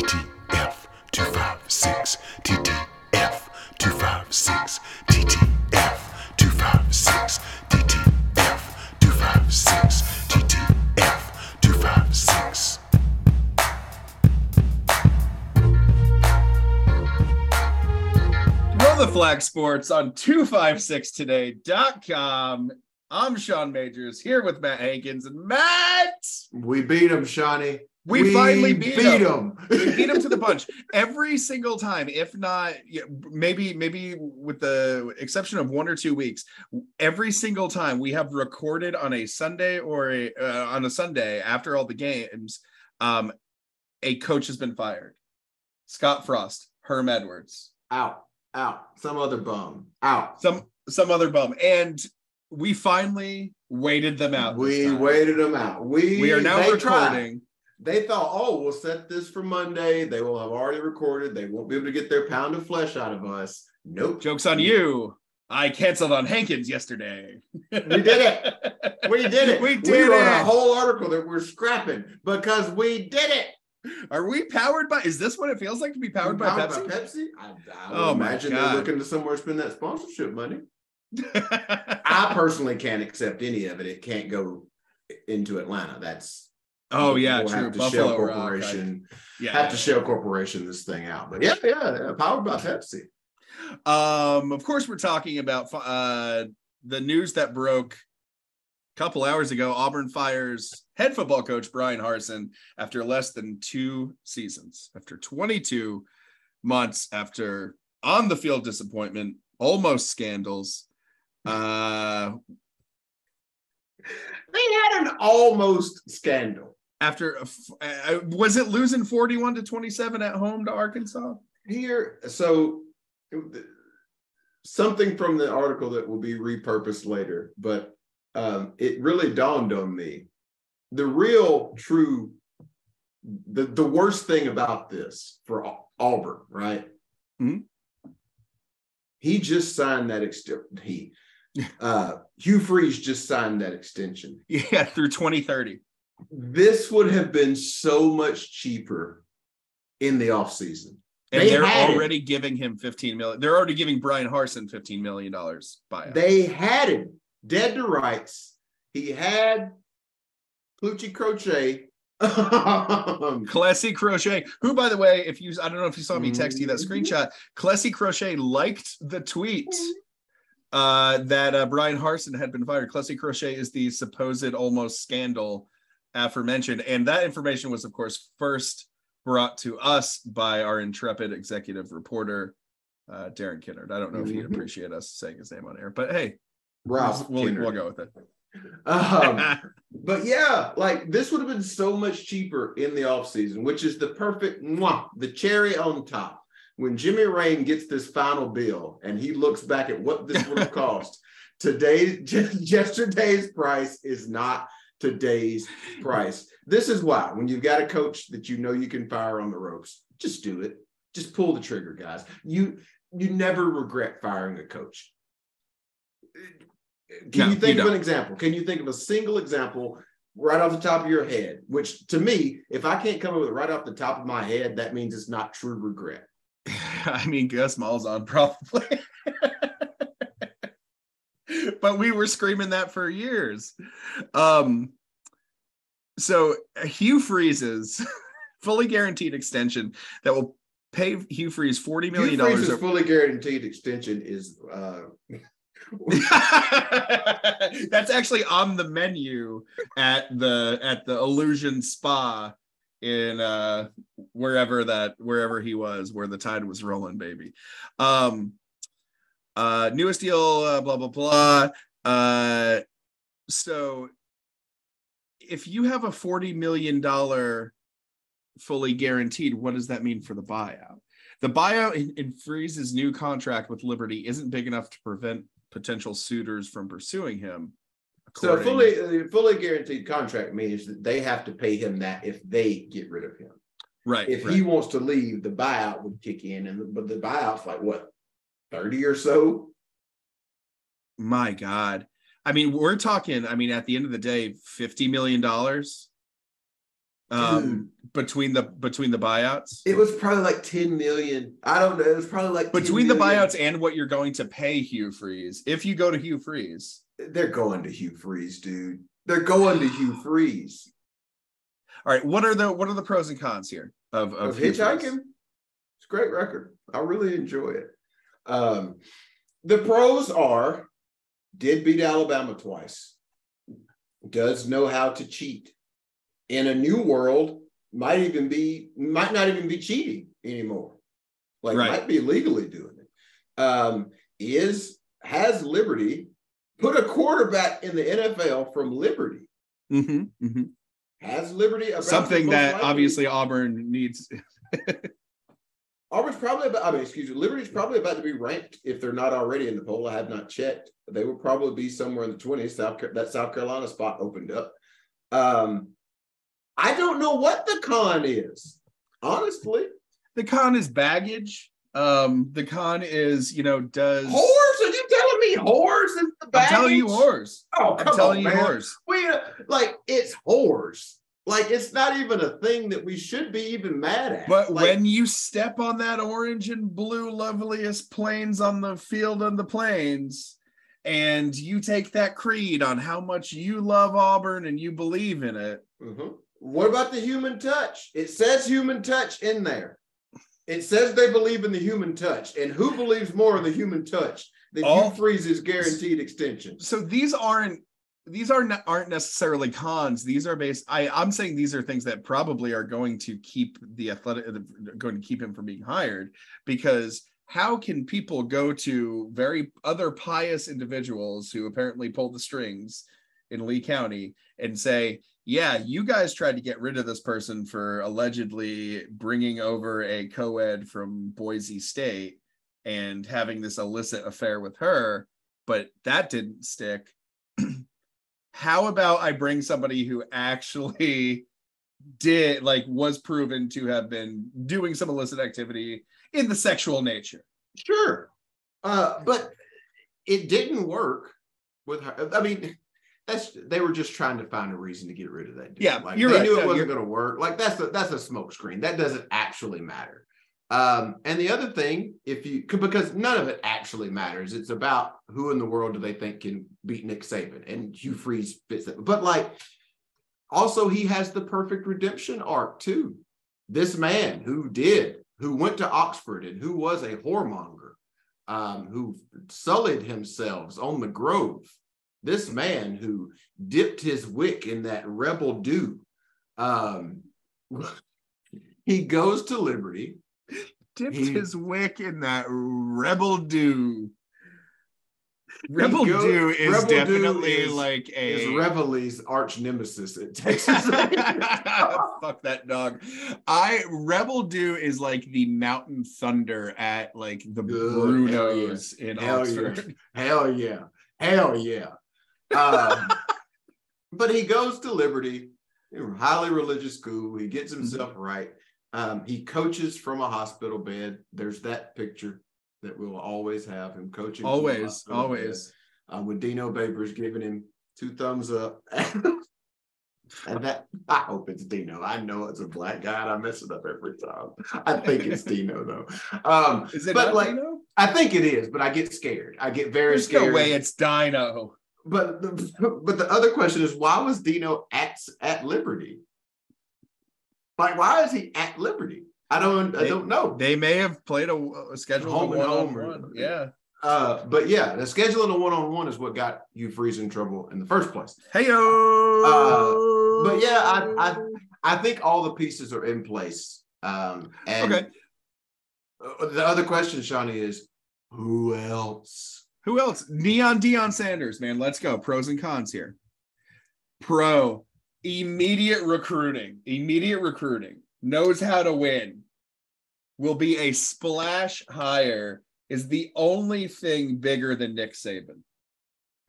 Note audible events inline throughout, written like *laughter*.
TTF 256 TTF 256 TTF 256 TTF 256 TTF 256 Roll the flag sports on 256today.com. I'm Sean Majors here with Matt Hankins and Matt. We beat him, Shawnee. We, finally beat, him. him. we beat him to the punch every single time if not maybe maybe with the exception of one or two weeks every single time we have recorded on a sunday or a, uh, on a sunday after all the games um a coach has been fired scott frost herm edwards out, out. Some other bum. Out. some some other bum and we finally waited them out We waited them out. We we are now they tried. They thought, oh, we'll set this for Monday. They will have already recorded. They won't be able to get their pound of flesh out of us. Nope. jokes on you i canceled on hankins yesterday We did it. We *laughs* did it. We did wrote it. a whole article that we're scrapping because we did it. Are we powered by? Is this what it feels like to be powered, by Pepsi? Pepsi? I, I Oh imagine they're looking to somewhere to spend that sponsorship money. *laughs* I personally can't accept any of it. It can't go into Atlanta. That's oh yeah, we'll true. Have to Buffalo Shell Rock, Corporation right. Yeah. have to Shell Corporation this thing out. But yeah, yeah, yeah, powered by Pepsi. Um, of course, we're talking about uh the news that broke a couple hours ago. Auburn fires head football coach Bryan Harsin after less than two seasons, after 22 months, after on the field disappointment, almost scandals. Uh, They had an almost scandal after uh, was it losing 41 to 27 at home to Arkansas? here. So something from the article that will be repurposed later, but um, it really dawned on me the real true the, the worst thing about this for Auburn, right? Mhm. He just signed that extension. He *laughs* uh Hugh Freeze just signed that extension. Yeah, through 2030. This would have been so much cheaper in the offseason. And They they are had it. already giving him 15 million. They're already giving Bryan Harsin 15 million dollars buyout. They had him dead to rights. He had Clucci Crochet. *laughs* Klesi Crochet, who by the way, if you I don't know if you saw me text you that Mhm. screenshot, Klesi Crochet liked the tweet uh that uh, Bryan Harsin had been fired. Klesi Crochet is the supposed almost scandal aforementioned. And that information was, of course, first brought to us by our intrepid executive reporter, uh, Darren Kinnard. I don't know if he'd Mhm. appreciate us saying his name on air, but hey, Ralph. we'll, Kinnard. we'll go with it. Um, *laughs* but yeah, like this would have been so much cheaper in the offseason, which is the perfect mwah, the cherry on top. When Jimmy Rane gets this final bill and he looks back at what this would have *laughs* cost, today, *laughs* yesterday's price is not today's price. This is why when you've got a coach that you know you can fire on the ropes, just do it. Just pull the trigger, guys. You you never regret firing a coach. Can No, you think you of an example? Can you think of a single example right off the top of your head? Which to me, if I can't come up with it right off the top of my head, that means it's not true regret. *laughs* I mean, Gus Malzahn probably. *laughs* but we were screaming that for years. Um, so Hugh Freeze's *laughs* fully guaranteed extension that will pay Hugh Freeze forty million dollars. Freeze's dollars. fully guaranteed extension is uh, *laughs* That's actually on the menu at the at the Illusion Spa in uh wherever that wherever he was where the tide was rolling baby um uh newest deal uh, blah blah blah uh so if you have a 40 million dollar fully guaranteed what does that mean for the buyout the buyout in, in freeze's new contract with liberty isn't big enough to prevent potential suitors from pursuing him so fully fully guaranteed contract means that they have to pay him that if they get rid of him. right If right. he wants to leave, the buyout would kick in, and the, but the buyout's like what thirty or so. my god i mean we're talking i mean at the end of the day 50 million dollars um, between the between the buyouts. It was probably like 10 million. I don't know. It was probably like 10 between the buyouts and what you're going to pay Hugh Freeze if you go to Hugh Freeze. They're going to Hugh Freeze, dude. They're going to Hugh Freeze. All right, what are the what are the pros and cons here of of, Of Hugh Freeze? hitchhiking, it's a great record. I really enjoy it. Um, the pros are did beat Alabama twice, does know how to cheat. In a new world, might even be might not even be cheating anymore. Like Right. might be legally doing it. Um, is has Liberty put a quarterback in the NFL from Liberty? Mhm, mhm. Has Liberty about Something that likely- obviously Auburn needs. *laughs* Auburn's probably about, I mean, excuse me, Liberty's probably about to be ranked if they're not already in the poll. I have not checked. They will probably be somewhere in the 20s. South that South Carolina spot opened up. Um, I don't know what the con is, honestly. The con is baggage. Um, the con is you know does Whores? Are you telling me whores is the I'm telling you whores. Oh, I'm telling on, you man. whores. We like it's whores. Like it's not even a thing that we should be even mad at. But Like, when you step on that orange and blue loveliest plains on the field and the plains, and you take that creed on how much you love Auburn and you believe in it, Mhm. What about the human touch? It says human touch in there. It says they believe in the human touch. And who believes more in the human touch than All- Hugh Freeze's guaranteed extension? so these aren't these are not, aren't necessarily cons. These are based i i'm saying these are things that probably are going to keep the athletic going to keep him from being hired because how can people go to very other pious individuals who apparently pulled the strings in lee county and say yeah you guys tried to get rid of this person for allegedly bringing over a co-ed from boise state and having this illicit affair with her but that didn't stick how about I bring somebody who actually *laughs* did like was proven to have been doing some illicit activity in the sexual nature? Sure. Uh, but it didn't work with her. I mean, that's they were just trying to find a reason to get rid of that dude. Yeah, like you're they right. knew No, it wasn't you're- going to work. Like that's a that's a smoke screen. That doesn't actually matter. Um, and the other thing, if you because none of it actually matters, it's about who in the world do they think can beat Nick Saban and Hugh Freeze fits it. But like, also he has the perfect redemption arc too. This man who did, who went to Oxford and who was a whoremonger, um, who sullied himself on the Grove. This man who dipped his wick in that rebel dew. Um, *laughs* he goes to Liberty. Dipped He- his wick in that rebel dew. Rebel go- dew is Rebel definitely is- like Is a Reveille's arch nemesis at Texas. *laughs* fuck that dog. I Rebel Dew is like the mountain thunder at like the Good, Brunos in Hell yeah. Oxford. *laughs* Hell yeah. Hell yeah. Um, *laughs* but he goes to Liberty, highly religious school. He gets himself right. Um, he coaches from a hospital bed. There's that picture that we'll always have him coaching. Always, always. uh, with Dino Babers giving him two thumbs up. *laughs* and that I hope it's Dino. I know it's a black guy, and I mess it up every time. I think it's *laughs* Dino though. Um, Is it but like Dino? I think it is, but I get scared. I get very There's scared. no way it's Dino. But the, *laughs* but the other question is, why was Dino at at Liberty? Like, why is he at Liberty? I don't I don't know. They may have played a, a scheduled Home and home one-on-one. or- Yeah. Uh, but yeah, the scheduling a one on one is what got you Freeze in trouble in the first place. Hey yo. Uh, but yeah, I- I- I think all the pieces are in place. Um, and Okay. uh, the other question, Shawnee, is who else? Who else? Neon Deion Sanders, man. Let's go. Pros and cons here. Pro, immediate recruiting, immediate recruiting, knows how to win, will be a splash hire, is the only thing bigger than Nick Saban.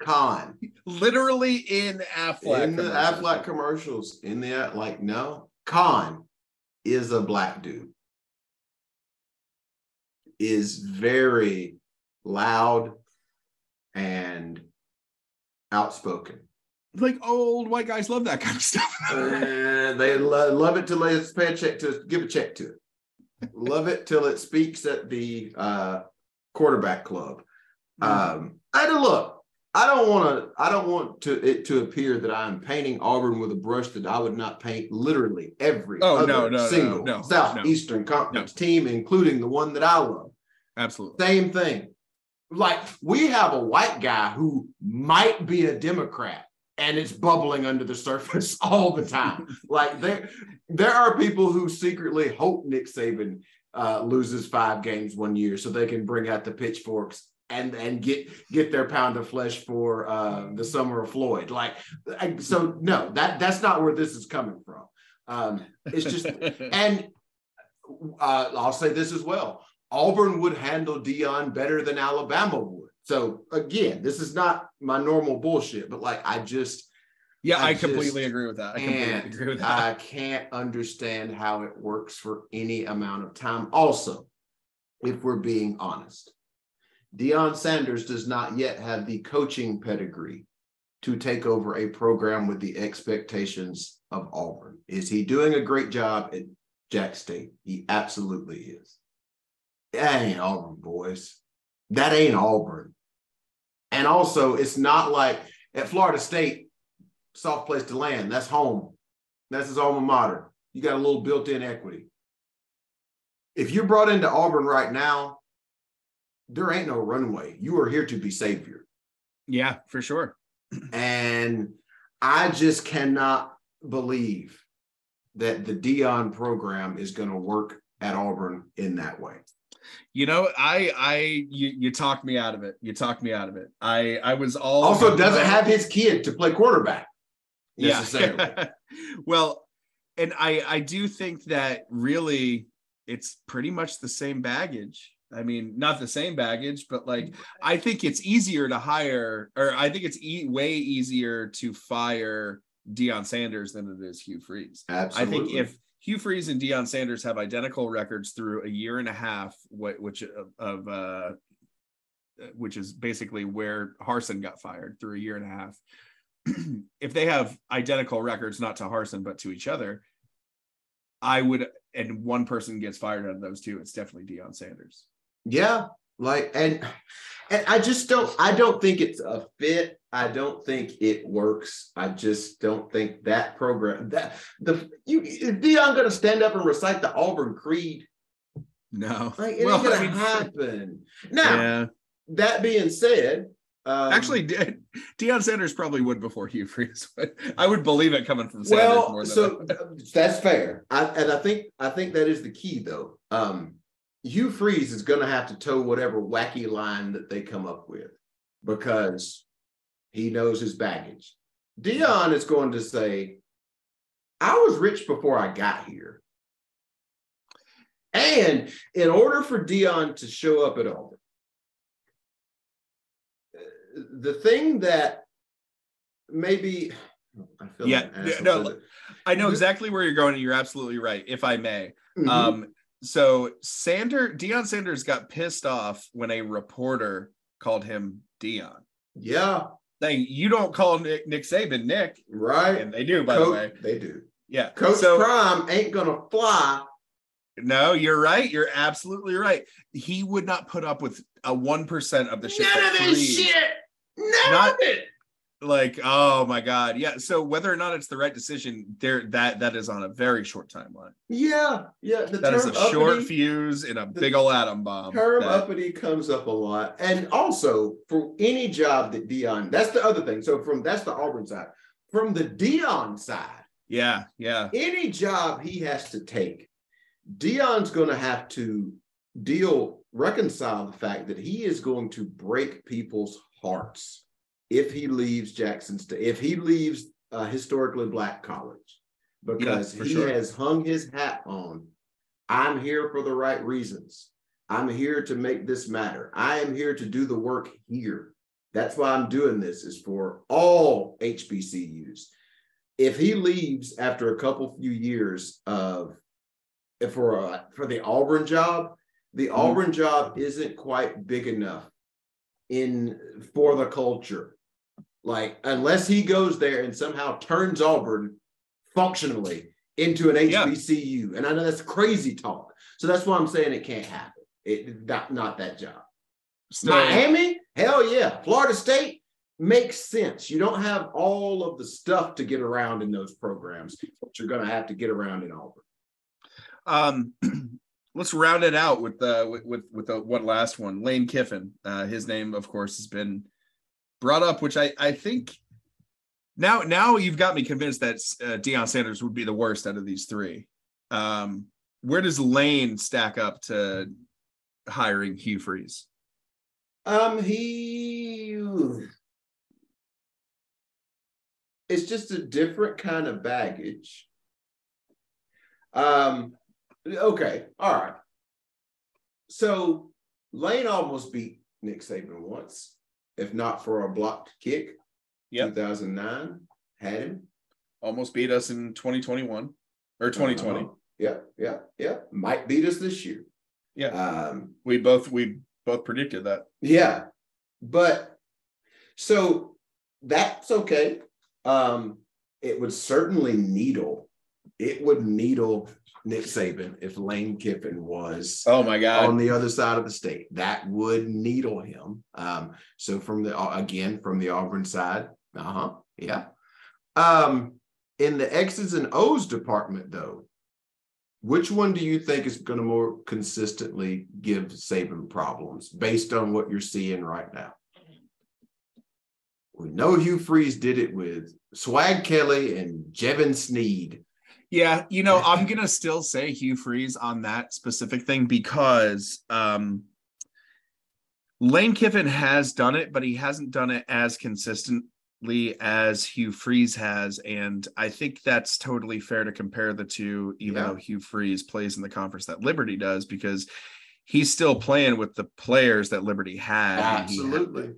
Con. Literally in Aflac. in the commercials. Aflac commercials, in the like, no, Khan is a black dude, is very loud and outspoken. Like old white guys love that kind of stuff. *laughs* And they lo- love it till they pay a check to give a check to it. love it till it speaks at the uh, quarterback club. Um, I had to look. I don't want to. I don't want to it to appear that I'm painting Auburn with a brush that I would not paint literally every Oh, other no, no, single no, Southeastern Conference team, including the one that I love. Absolutely. Same thing. Like we have a white guy who might be a Democrat and it's bubbling under the surface *laughs* all the time. like there, there are people who secretly hope Nick Saban uh, loses five games one year so they can bring out the pitchforks and and get get their pound of flesh for uh, the summer of Floyd. Like so, no, that that's not where this is coming from. Um, it's just *laughs* and uh, I'll say this as well. Auburn would handle Deion better than Alabama would. So again, this is not my normal bullshit, but like I just yeah, I I, completely agree with that. I completely can't, agree with that. I can't understand how it works for any amount of time. Also, if we're being honest, Deion Sanders does not yet have the coaching pedigree to take over a program with the expectations of Auburn. Is he doing a great job at Jack State? He absolutely is. Ain't Auburn, boys. That ain't Auburn. And also, it's not like at Florida State, soft place to land. That's home. That's his alma mater. You got a little built-in equity. If you're brought into Auburn right now, there ain't no runway. You are here to be savior. yeah, for sure. And I just cannot believe that the Deion program is going to work at Auburn in that way. You know, I I you you talked me out of it. You talked me out of it. I I was all Also, doesn't have his kid to play quarterback necessarily. yeah. *laughs* well, and I I do think that really it's pretty much the same baggage. I mean, not the same baggage, but like I think it's easier to hire, or I think it's e- way easier to fire Deion Sanders than it is Hugh Freeze. Absolutely. I think if Hugh Freeze and Deion Sanders have identical records through a year and a half, which of, of uh, which is basically where Harsin got fired through a year and a half. *clears throat* if they have identical records, not to Harsin but to each other, I would, and one person gets fired out of those two, it's definitely Deion Sanders. Yeah, like and and I just don't I don't think it's a fit. I don't think it works. I just don't think that program that the you is Deion gonna stand up and recite the Auburn Creed? No, Like it Well, ain't *laughs* gonna I mean, happen. Now yeah. that being said, um, Actually, De- Deion Sanders probably would before Hugh Freeze. would. I would believe it coming from Sanders more well, than so *laughs* that's fair. I, and I think I think that is the key though. Um, Hugh Freeze is going to have to toe whatever wacky line that they come up with because he knows his baggage. Deion is going to say, "I was rich before I got here," and in order for Deion to show up at Auburn, the thing that maybe I feel Yeah, like no. I know exactly where you're going, and you're absolutely right. If I may, Mhm. um, so Sander Deion Sanders got pissed off when a reporter called him Deion, yeah, saying you don't call Nick, Nick Saban Nick, right. and they do, by Coach- the way. they do. Yeah, Coach so Prime ain't gonna fly. no, you're right. You're absolutely right. He would not put up with a one percent of the shit. None of this shit. None Not- of it. Like, oh my god, yeah. So whether or not it's the right decision, there that that is on a very short timeline. Yeah, yeah. That is a short fuse in a big old atom bomb. term that- uppity comes up a lot, and also for any job that Deion. That's the other thing. So from that's the Auburn side. From the Deion side, yeah, yeah. any job he has to take, Deion's going to have to deal, reconcile the fact that he is going to break people's hearts if he leaves Jackson State, if he leaves a historically black college, because for he sure. has hung his hat on. I'm here for the right reasons. I'm here to make this matter. I am here to do the work here. That's why I'm doing this is for all HBCUs if he leaves after a couple few years of for a, for the Auburn job, the Mhm. Auburn job isn't quite big enough in for the culture. Like, unless he goes there and somehow turns Auburn functionally into an Yeah. HBCU. And I know that's crazy talk. So that's why I'm saying it can't happen. It not, not that job. Still, Miami, hell yeah. Florida State makes sense. You don't have all of the stuff to get around in those programs, but you're going to have to get around in Auburn. Um, *clears throat* let's round it out with the with with, with the one last one. Lane Kiffin. Uh, his name, of course, has been brought up, which I I think now now you've got me convinced that uh, Deion Sanders would be the worst out of these three. Um, where does Lane stack up to hiring Hugh Freeze? Um, he it's just a different kind of baggage. Um, okay, all right. So Lane almost beat Nick Saban once, if not for a blocked kick. Yep. 2009 had him. Almost beat us in 2021 or 2020. Uh-huh. Yeah, yeah, yeah. Might beat us this year. Yeah. Um, We both we both predicted that. Yeah. But so that's okay. Um, it would certainly needle, it would needle Nick Saban if Lane Kiffin was Oh my god. on the other side of the state. That would needle him. Um, so from the again from the Auburn side, uh-huh, yeah. Um, in the X's and O's department, though, which one do you think is going to more consistently give Saban problems based on what you're seeing right now? We know Hugh Freeze did it with Swag Kelly and Jevan Snead. Yeah, you know, I'm *laughs* gonna still say Hugh Freeze on that specific thing because um Lane Kiffin has done it, but he hasn't done it as consistently as Hugh Freeze has. And I think that's totally fair to compare the two, even Yeah. though Hugh Freeze plays in the conference that Liberty does, because he's still playing with the players that Liberty had. and he had- Absolutely.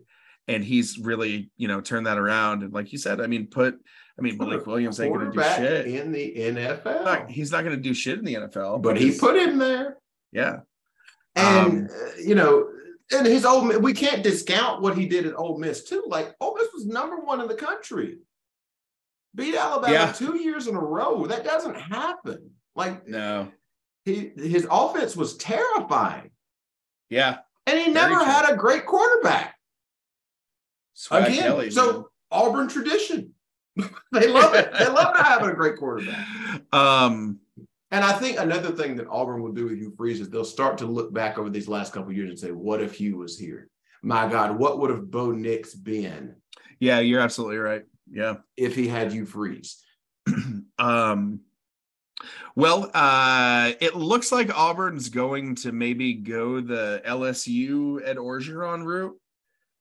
and he's really, you know, turned that around. And like you said, I mean, put I mean, Malik Willis ain't gonna do shit. in the NFL. Not- he's not going to do shit in the NFL. but he put him there. yeah, And Um, uh, you know, and his old we can't discount what he did at Ole Miss too. Like Ole Miss was number one in the country, beat Alabama Yeah. two years in a row. That doesn't happen. Like no, he his offense was terrifying, yeah. and he never true. had a great quarterback. Swag Again, Kelly, so Auburn tradition. *laughs* they love it. They love not having a *laughs* great quarterback. um, And I think another thing that Auburn will do with Hugh Freeze is they'll start to look back over these last couple of years and say, "What if Hugh was here? My God, what would have Bo Nix been yeah, you're absolutely right. Yeah. if he had Hugh Freeze?" *clears throat* Um, well, uh, it looks like Auburn's going to maybe go the LSU Ed Orgeron route.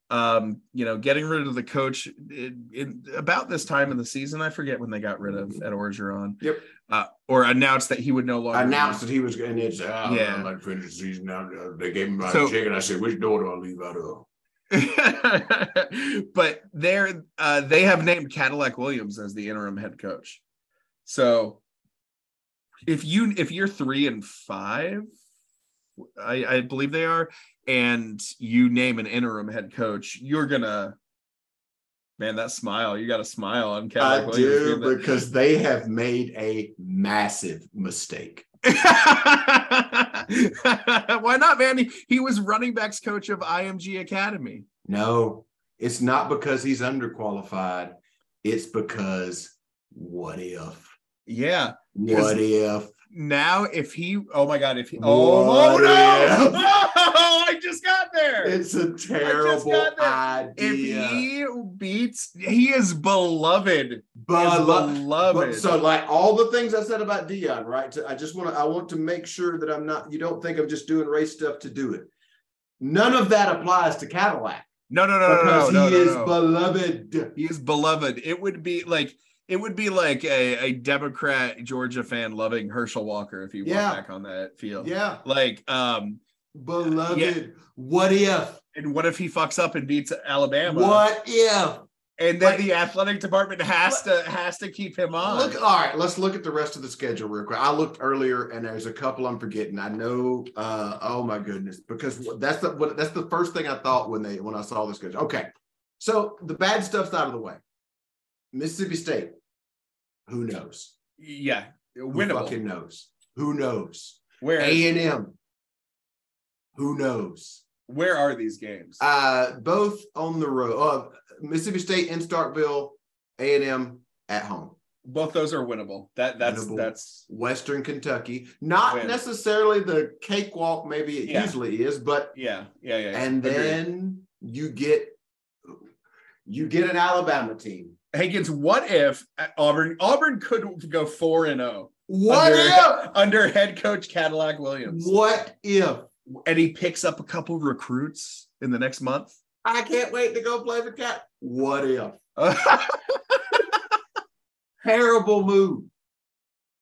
Um, you know, getting rid of the coach in, in about this time of the season. I forget when they got rid of Ed Orgeron. Yep. Uh, or announced that he would no longer Announced that he was going to say, "Oh, Yeah. I'd like to finish the season now." They gave him my So- check, and I said, "Which door do I leave out of?" *laughs* but they're uh, they have named Cadillac Williams as the interim head coach. So if you if you're three and five, I, I believe they are, and you name an interim head coach, you're gonna man that smile. You got a smile on Cadillac I Williams. do because they have made a massive mistake. *laughs* Why not, man? He, he was running backs coach of IMG Academy. No, it's not because he's underqualified. It's because what if? Yeah. What if? Now if he oh my god if he oh, oh no! oh, *laughs* i just got there. It's a terrible got if he beats he is beloved. Beloved. So like all the things I said about Deion, right? I just want to I want to make sure that I'm not you don't think I'm just doing race stuff to do it. None of that applies to Cadillac. No no no no because no, no, he no, is no. beloved. he is beloved. It would be like it would be like a, a democrat georgia fan loving herschel walker if he Yeah. walked back on that field Yeah, like um beloved. Yeah. What if? and what if he fucks up and beats alabama What if? and then Like- the athletic department has to has to keep him on Look, all right, let's look at the rest of the schedule real quick. I looked earlier and there's a couple I'm forgetting. I know uh oh my goodness, because that's the what that's the first thing I thought when they when I saw the schedule. Okay. So the bad stuff's out of the way. Mississippi State, who knows? Yeah, Who winnable. fucking knows? Who knows? Where A and M, who knows? where are these games? Uh, both on the road. Uh, Mississippi State in Starkville, A and M at home. Both those are winnable. That that's Winnable. that's Western Kentucky, not Win. necessarily the cakewalk. Maybe it Yeah. usually is, but yeah yeah yeah. and Agreed. then you get you get an Alabama team. Hankins, what if Auburn Auburn could go four and zero What Under- under head coach Cadillac? Williams, What if? and he picks up a couple recruits in the next month? I can't wait to go play for Cat. What if? *laughs* Terrible move.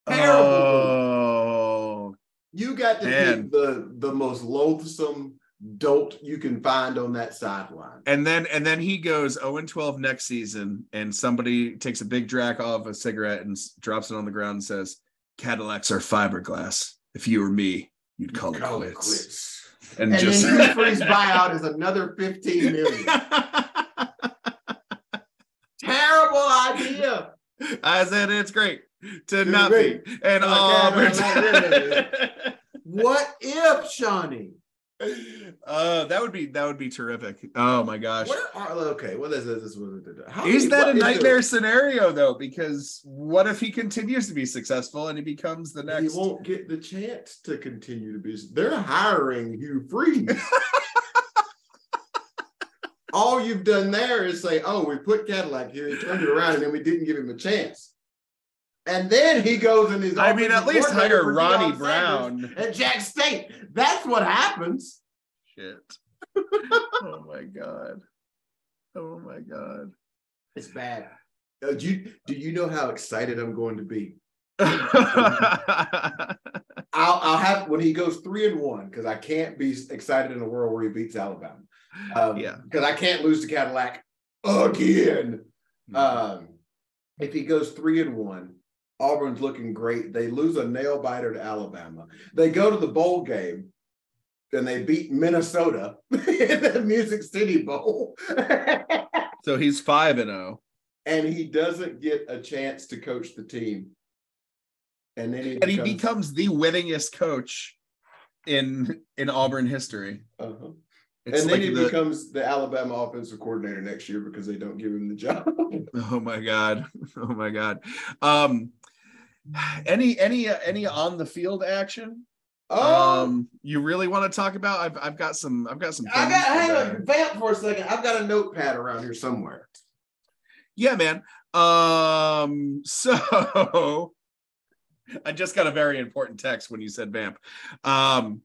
Terrible move. oh, You got to Man. pick the the most loathsome dolt you can find on that sideline. and then and then he goes 0 and 12 next season, and somebody takes a big drag off a cigarette and drops it on the ground and says, "Cadillacs are fiberglass. If you were me, you'd call, Call it it quits." quits. And, And just then Freeze buyout is another 15 million. *laughs* Terrible idea. I said it's great to not be. be. And right, What if, Shawnee? Uh, that would be that would be terrific. Oh my gosh. What are, okay, this is this how Is many- that what a nightmare there- scenario though? Because what if he continues to be successful and he becomes the next? He won't get the chance to continue to be. They're hiring Hugh Freeze. *laughs* All you've done there is say, "Oh, we put Cadillac here. He turned it around, and then we didn't give him a chance." And then he goes and he's. I mean, at least coordinator hire Ronnie Deion Brown. Sanders at Jack State. That's what happens. Shit. *laughs* oh my god. Oh my god. It's bad. Uh, do you do you know how excited I'm going to be? *laughs* I'll I'll have when he goes three and one because I can't be excited in a world where he beats Alabama. Um, Yeah. because I can't lose to Cadillac again. Um, if he goes three and one, Auburn's looking great. They lose a nail biter to Alabama. They go to the bowl game and they beat Minnesota *laughs* in the Music City Bowl. *laughs* so he's five and oh. and he doesn't get a chance to coach the team. And then he And he becomes, becomes the winningest coach in in Auburn history. uh-huh. And then like he the- becomes the Alabama offensive coordinator next year because they don't give him the job. *laughs* Oh my god. Oh my god. Um any any uh, any on the field action? oh, Um you really want to talk about I've I've got some I've got some I got hang uh, on, vamp for a second. I've got a notepad around here somewhere. Yeah, man. Um *laughs* so I just got a very important text when you said vamp. Um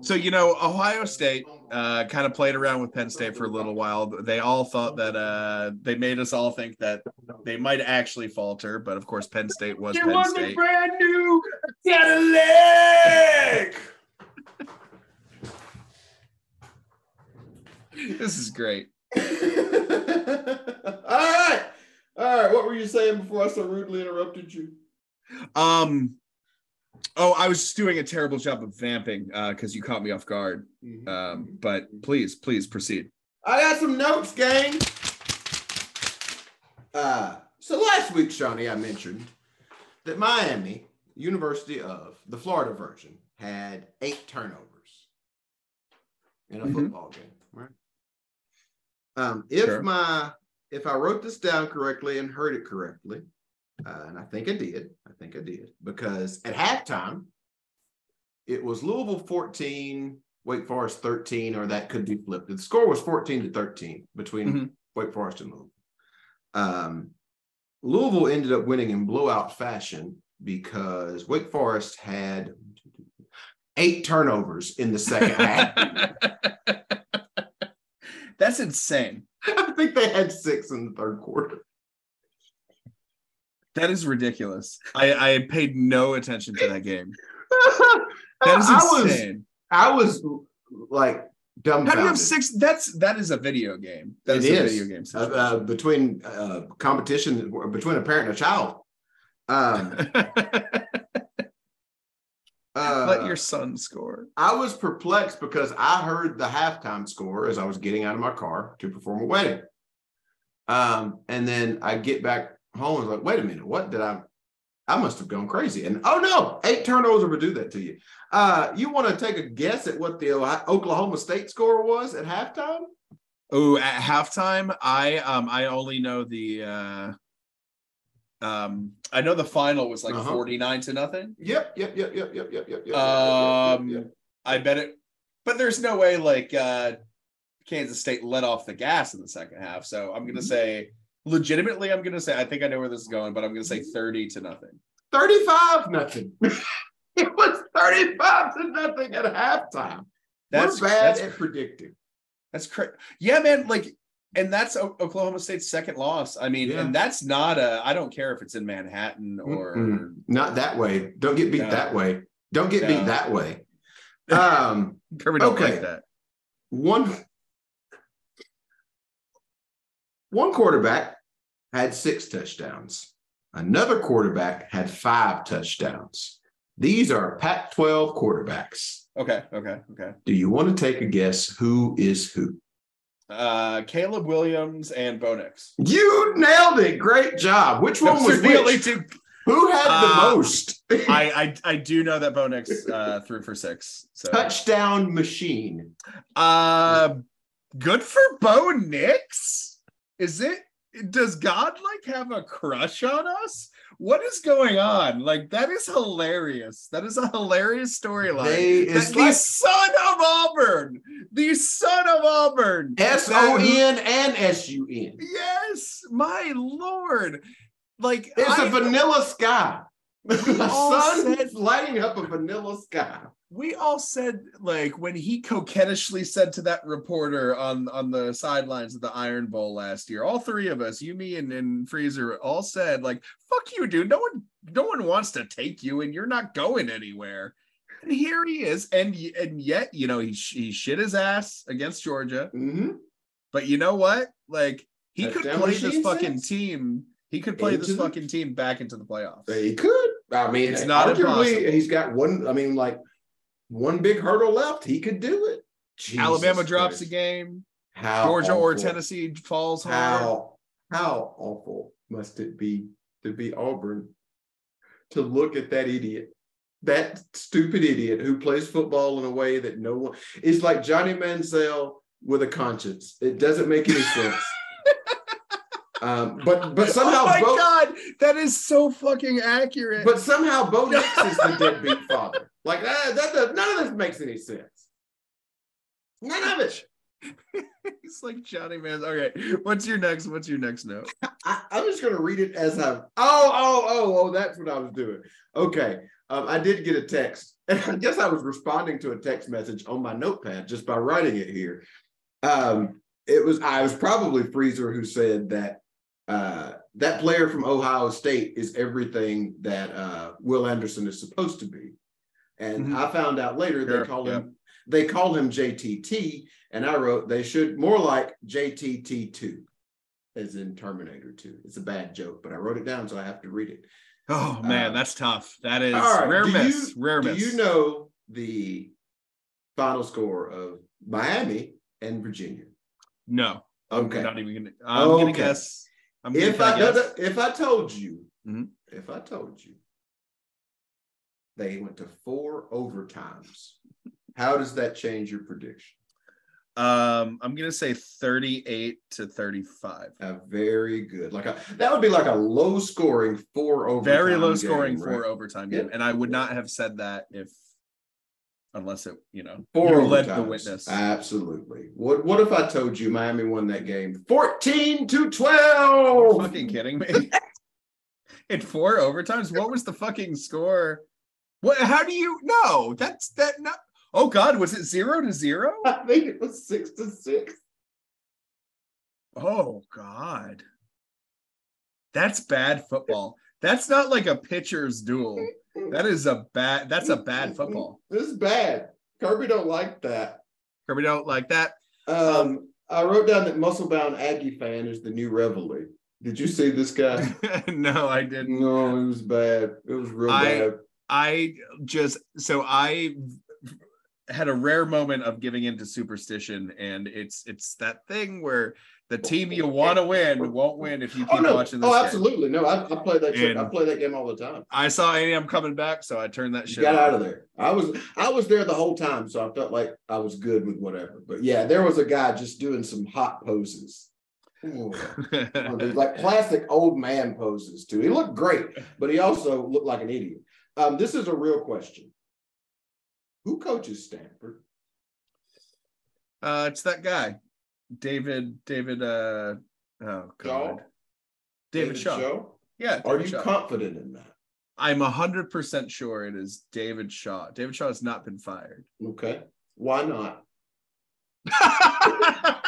so you know Ohio State uh, kind of played around with Penn State for a little while. They all thought that uh, they made us all think that they might actually falter, but of course Penn State was Penn State. brand new Cadillac. *laughs* This is great. *laughs* all right, all right. What were you saying before I so rudely interrupted you? Um, oh, I was just doing a terrible job of vamping because you caught me off guard. Um, but please, please proceed. I got some notes, gang. Uh, so last week, Shawnee, I mentioned that Miami, University of the Florida version, had eight turnovers in a Mhm. football game. Right. Um, if Sure. my if I wrote this down correctly and heard it correctly, uh, and I think I did, I think I did, because at halftime, it was Louisville 14, Wake Forest 13, or that could be flipped. The score was 14 to 13 between Mhm. Wake Forest and Louisville. Um, Louisville ended up winning in blowout fashion because Wake Forest had eight turnovers in the second *laughs* half. That's insane. *laughs* I think they had six in the third quarter. That is ridiculous. I, I paid no attention to that game. I, *laughs* That is I was insane. I was like dumb. How do you have six? That's that is a video game. That It is a video game. uh, uh, between uh, competition between a parent and a child. Um, *laughs* Uh, Let your son score. I was perplexed because I heard the halftime score as I was getting out of my car to perform a wedding. Um, and then I get back home and was like, wait a minute, what did I? I must have gone crazy. And oh no, eight turnovers would do that to you. Uh, you want to take a guess at what the Oklahoma State score was at halftime? Oh, at halftime, I um I only know the uh um I know the final was like Uh-huh. 49 to nothing. Yep, yep, yep, yep, yep, yep, yep, yep. Um yep, yep. I bet it but there's no way like uh Kansas State let off the gas in the second half. So I'm Mm-hmm. gonna say legitimately I'm gonna say I think I know where this is going, but I'm gonna say 30 to nothing. 35 nothing. *laughs* it was 35 to nothing at halftime. That's We're bad that's at predicting. That's crazy. Yeah, man. Like, and that's O- Oklahoma State's second loss. I mean, Yeah. and that's not a. I don't care if it's in Manhattan or. Mm-mm. Not that way. Don't get beat No. that way. Don't get No. beat that way. *laughs* Um, Kirby don't Okay. like that. one one quarterback had six touchdowns. Another quarterback had five touchdowns. These are Pac-12 quarterbacks. Okay. Okay. Okay. Do you want to take a guess who is who? Uh, Caleb Williams and Bo Nix. You nailed it. Great job. Which one was the only two. Who had the Uh, most? *laughs* I, I I do know that Bo Nix uh, threw for six. So Touchdown machine. uh, good for Bo Nix. Is it? Does God like have a crush on us? What is going on? Like that is hilarious. That is a hilarious storyline. The, it's the like son of Auburn, the son of Auburn, S O N and S U N. Yes, my lord! Like It's I- a vanilla sky. The sun said- is lighting up a vanilla sky. we all said like when he coquettishly said to that reporter on on the sidelines of the Iron Bowl last year, all three of us, you, me, and, and Freezer, all said like, "Fuck you, dude. No one, no one wants to take you, and you're not going anywhere." And here he is, and and yet, you know, he he shit his ass against Georgia. Mhm. But you know what? Like he could play this fucking team. He could play Into this the- fucking team back into the playoffs. He could. I mean, It's not arguably, impossible. he's got one. I mean, like one big hurdle left. He could do it. Jesus Alabama drops Christ. a game. How Georgia or. Tennessee falls hard. How how awful must it be to be Auburn to look at that idiot, that stupid idiot who plays football in a way that no one. It's like Johnny Manziel with a conscience. It doesn't make any *laughs* sense. Um, but but *laughs* somehow oh my Bo, god, that is so fucking accurate. but somehow Bo *laughs* Nix is the deadbeat father. Like that, that, that- none of this makes any sense. None of it. *laughs* He's like Johnny Man. Okay, what's your next? What's your next note? I, I'm just going to read it as I'm. Oh, oh, oh, oh, that's what I was doing. Okay. Um, I did get a text. And I guess I was responding to a text message on my notepad just by writing it here. Um, it was, I was probably Freezer who said that uh, that player from Ohio State is everything that uh, Will Anderson is supposed to be. And Mhm. I found out later Sure, they call him they call him JTT, and I wrote they should more like JTT2 as in Terminator 2. It's a bad joke, but I wrote it down, so I have to read it. Oh man, Uh, that's tough. That is right, rare do miss. you- rare Do miss. you know the final score of Miami and Virginia? No. Okay. I'm not even gonna. I'm gonna Okay. guess. I'm If I I, no, guess? no, if I told you, Mhm. if I told you they went to four overtimes, how does that change your prediction? Um, I'm gonna say 38 to 35. Uh, very good. Like a, that would be like a low scoring four overtime. Very low scoring game, for right? overtime Yeah. and I would not have said that if, unless it, you know, Four led the witness. Absolutely. What What if I told you Miami won that game, fourteen to twelve? you fucking kidding me? *laughs* In four overtimes, what was the fucking score? What? How do you? know? that's that. Not. Oh God, was it zero to zero? *laughs* I think it was six to six. Oh God, that's bad football. That's not like a pitcher's duel. That is a bad. That's a bad *laughs* football. This is bad. Kirby don't like that. Kirby don't like that. Um, I wrote down that muscle-bound Aggie fan is the new Reveille. Did you see this guy? *laughs* no, I didn't. no, it was bad. It was real I- bad. I just so I had a rare moment of giving into superstition, and it's it's that thing where the team you want to win won't win if you keep Oh no! watching this. Oh, game. absolutely. No, I, I play that. shit. I play that game all the time. I saw AM coming back, so I turned that shit got out of there. I was I was there the whole time, so I felt like I was good with whatever. But yeah, there was a guy just doing some hot poses. Ooh. Oh, like *laughs* classic old man poses too. He looked great, but he also looked like an idiot. Um, this is a real question. Who coaches Stanford? uh, it's that guy, David. David. Uh, oh Shaw? god, David, Shaw. Yeah. Are you Shaw. confident in that? I'm hundred percent sure it is David Shaw. David Shaw has not been fired. Okay. Why not? *laughs*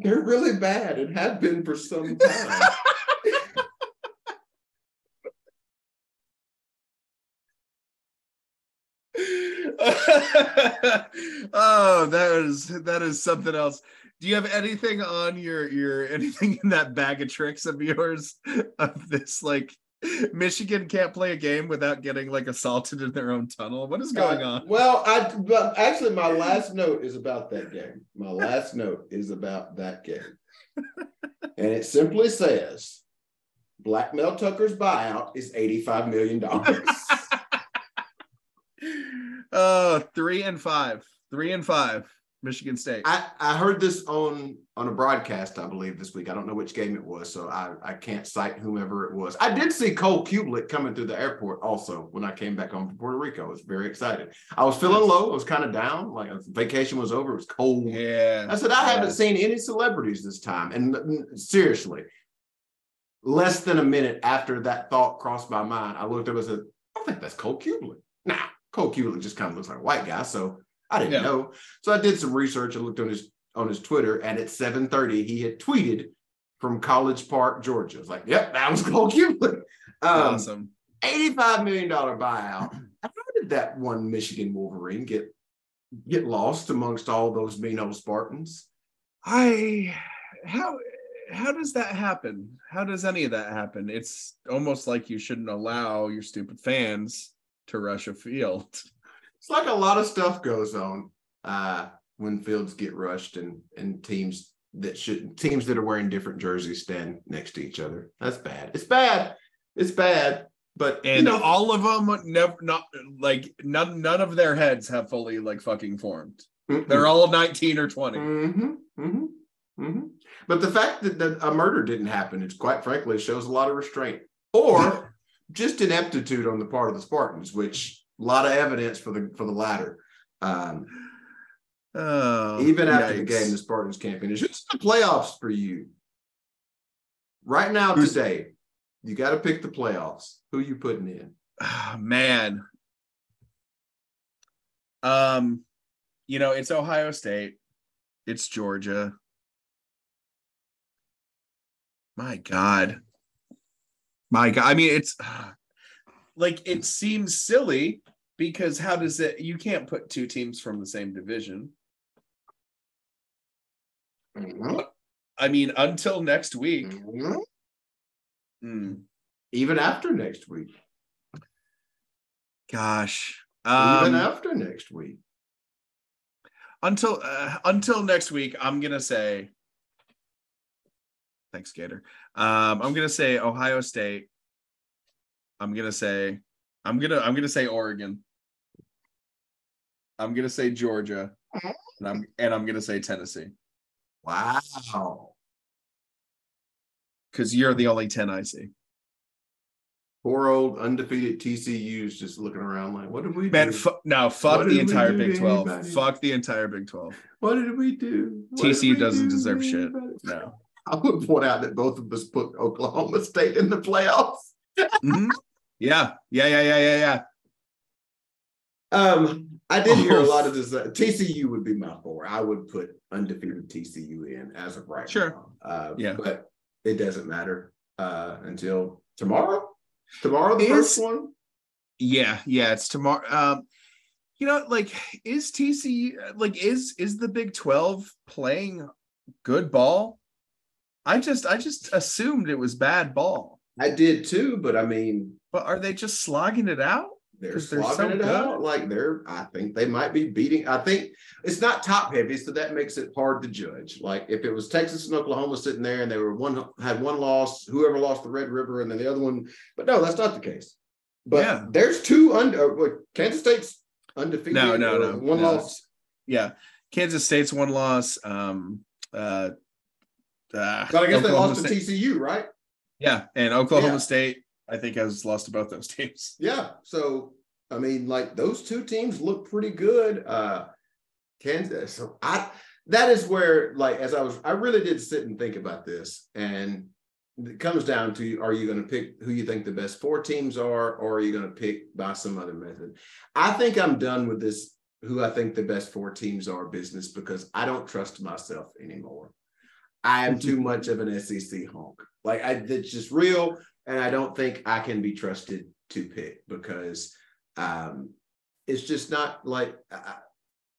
They're really bad and have been for some time. *laughs* *laughs* oh, that is that is something else. Do you have anything on your your *laughs* anything in that bag of tricks of yours of this like Michigan can't play a game without getting like assaulted in their own tunnel? What is going Uh, on? Well, I but actually my last note is about that game. My last note is about that game. and it simply says Blackmail Tucker's buyout is $85 million. *laughs* Uh, three and five, three and five, Michigan State. I, I heard this on on a broadcast, I believe, this week. I don't know which game it was, so I, I can't cite whomever it was. I did see Cole Cubelic coming through the airport also when I came back home from Puerto Rico. I was very excited. I was feeling low. I was kind of down. Like vacation was over. It was cold. yeah, I said, I Yeah. haven't seen any celebrities this time. And seriously, less than a minute after that thought crossed my mind, I looked up and said, I think that's Cole Cubelic. Nah, Cole Cubelic just kind of looks like a white guy. So I didn't Yeah. know. So I did some research and looked on his on his Twitter, and at 7:30, he had tweeted from College Park, Georgia. I was like, yep, that was *laughs* Cole Cubelic. Um, awesome. $85 million buyout. *clears throat* How did that one Michigan Wolverine get get lost amongst all those mean old Spartans? I how how does that happen? How does any of that happen? It's almost like you shouldn't allow your stupid fans to rush a field. *laughs* It's like a lot of stuff goes on uh, when fields get rushed and and teams that should teams that are wearing different jerseys stand next to each other. That's bad. It's bad. It's bad. But And you know, all of them never not like none none of their heads have fully like fucking formed. mm-mm. They're all 19 or 20. Mm-hmm, mm-hmm, mm-hmm. But the fact that, that a murder didn't happen, it's quite frankly shows a lot of restraint or just ineptitude on the part of the Spartans, which a lot of evidence for the for the latter. Um, Oh, even after the game, the Spartans can't finish. It's the playoffs for you. Right now, Who's- today, you got to pick the playoffs. Who you putting in? Ah, man. Um, you know, it's Ohio State, it's Georgia. My God. My God. I mean, it's *sighs* like it seems silly because how does it you can't put two teams from the same division. I mean, until next week. Mhm. Hmm, Even after next week. gosh. Even Um, after next week. until uh, until next week i'm gonna say thanks gator um i'm gonna say ohio state i'm gonna say i'm gonna i'm gonna say oregon i'm gonna say georgia and i'm and i'm gonna say tennessee Wow. because you're the only 10 i see Poor old undefeated TCU's just looking around like, what did we man do? fu- no fuck What the entire big 12 anybody? fuck the entire big 12 what did we do? What TCU doesn't do deserve to shit. no I would point out that both of us put Oklahoma State in the playoffs. Mhm. yeah yeah yeah yeah yeah yeah Um, I did hear a lot of this. Uh, TCU would be my four. I would put undefeated TCU in as of right Sure. now. Uh, Yeah. but it doesn't matter uh, until tomorrow. Tomorrow, the Is- first one. Yeah, yeah, it's tomorrow. Um, You know, like is TCU like is is the Big 12 playing good ball? I just I just assumed it was bad ball. I did too, but I mean, But are they just slogging it out? they're 'Cause they're slogging so it good. out. Like they're, I think they might be beating. I think it's not top heavy, so that makes it hard to judge. Like if it was Texas and Oklahoma sitting there and they were one had one loss, whoever lost the Red River, and then the other one. But no, that's not the case. But Yeah. there's two under. Kansas State's undefeated. No, no, no, One no. loss. Yeah. Kansas State's one loss. Um uh, uh But I guess they Oklahoma lost to TCU, right? Yeah, and Oklahoma Yeah. State, I think, has lost to both those *laughs* teams. Yeah. So I mean, like those two teams look pretty good. Uh Kansas. So I that is where, like, as I was, I really did sit and think about this. And it comes down to are you going to pick who you think the best four teams are, or are you going to pick by some other method? I think I'm done with this who I think the best four teams are business because I don't trust myself anymore. I am too much of an SEC honk. Like I it's just real, and I don't think I can be trusted to pick because um it's just not like I,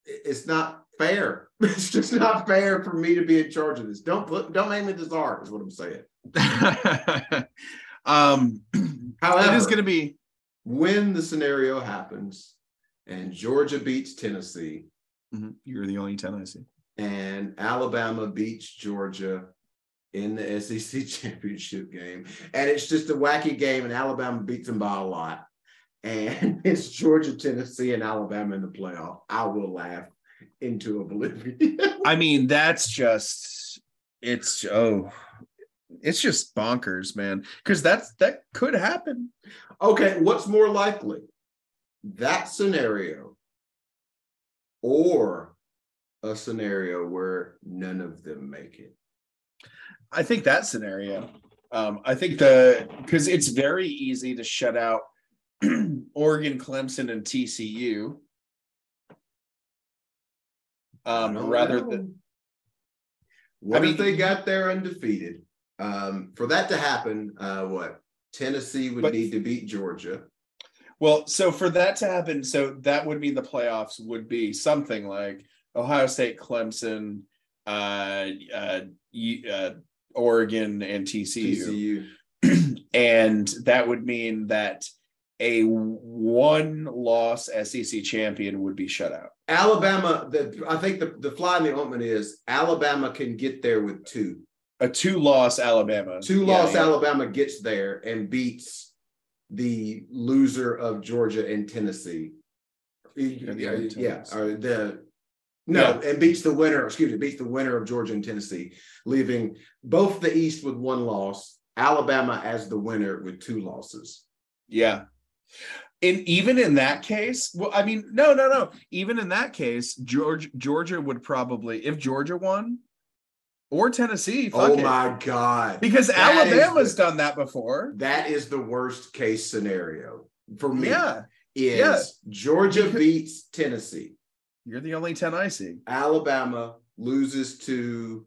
it's not fair. *laughs* It's just not fair for me to be in charge of this. Don't put don't make me this hard, is what I'm saying. *laughs* um However, *clears throat* it is gonna be when the scenario happens and Georgia beats Tennessee Mhm, you're the only 10 I see. And Alabama beats Georgia in the SEC *laughs* championship game, and it's just a wacky game, and Alabama beats them by a lot, and *laughs* it's Georgia, Tennessee, and Alabama in the playoff. I will laugh into oblivion. *laughs* I mean, that's just it's oh it's just bonkers, man. Because that's that could happen. okay, what's more likely, that scenario, or a scenario where none of them make it? I think that scenario. Um, I think the because it's very easy to shut out *clears throat* Oregon, Clemson, and TCU. Um, rather know. than What I if they got there undefeated? Um, for that to happen, uh, what Tennessee would But- need to beat Georgia. well, so for that to happen, so that would mean the playoffs would be something like Ohio State, Clemson, uh, uh, uh Oregon, and TCU. *clears throat* and that would mean that a one loss SEC champion would be shut out. Alabama, the I think the, the fly in the ointment is Alabama can get there with two. A two loss Alabama. Two loss yeah. Alabama gets there and beats the loser of Georgia and Tennessee. Yeah, Yeah, yeah, or the no, and beats the winner, excuse me, beats the winner of Georgia and Tennessee, leaving both the East with one loss, Alabama as the winner with two losses. Yeah. And even in that case, well, I mean, no, no, no. Even in that case, George Georgia would probably, if Georgia won, or Tennessee, oh it. my God. because That Alabama's the- done that before. That is the worst case scenario for me. Yeah, Is yeah. Georgia beats Tennessee. You're the only ten I see. Alabama loses to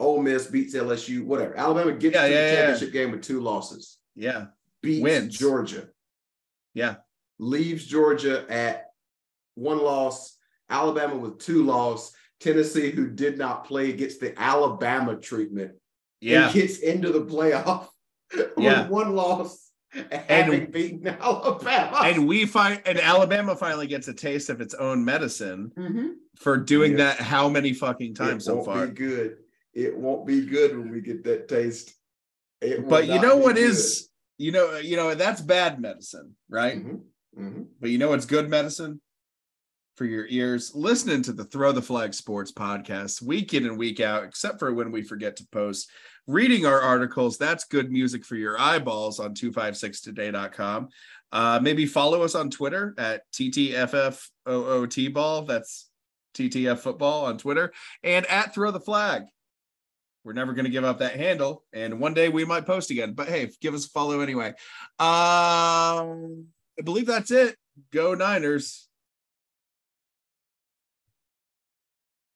Ole Miss, beats LSU, whatever. Alabama gets Yeah, to yeah, the yeah. championship game with two losses, Yeah, beats Wins. Georgia, yeah, leaves Georgia at one loss, Alabama with two loss, Tennessee, who did not play, gets the Alabama treatment yeah. and gets into the playoff *laughs* Yeah. with one loss and having beaten *laughs* Alabama. And we find, and Alabama finally gets a taste of its own medicine Mhm. for doing Yeah. that how many fucking times it so won't far. Be good. It won't be good when we get that taste. It But you know be what good. is, you know, you know that's bad medicine, right? Mhm, mhm. But you know what's good medicine for your ears? Listening to the Throw the Flag Sports podcast week in and week out, except for when we forget to post. Reading our articles, that's good music for your eyeballs on 256today.com. Uh, maybe follow us on Twitter at TTFFOOT ball. That's TTF football on Twitter and at Throw the Flag. We're never going to give up that handle, and one day we might post again. But hey, give us a follow anyway. Um, I believe that's it. Go Niners.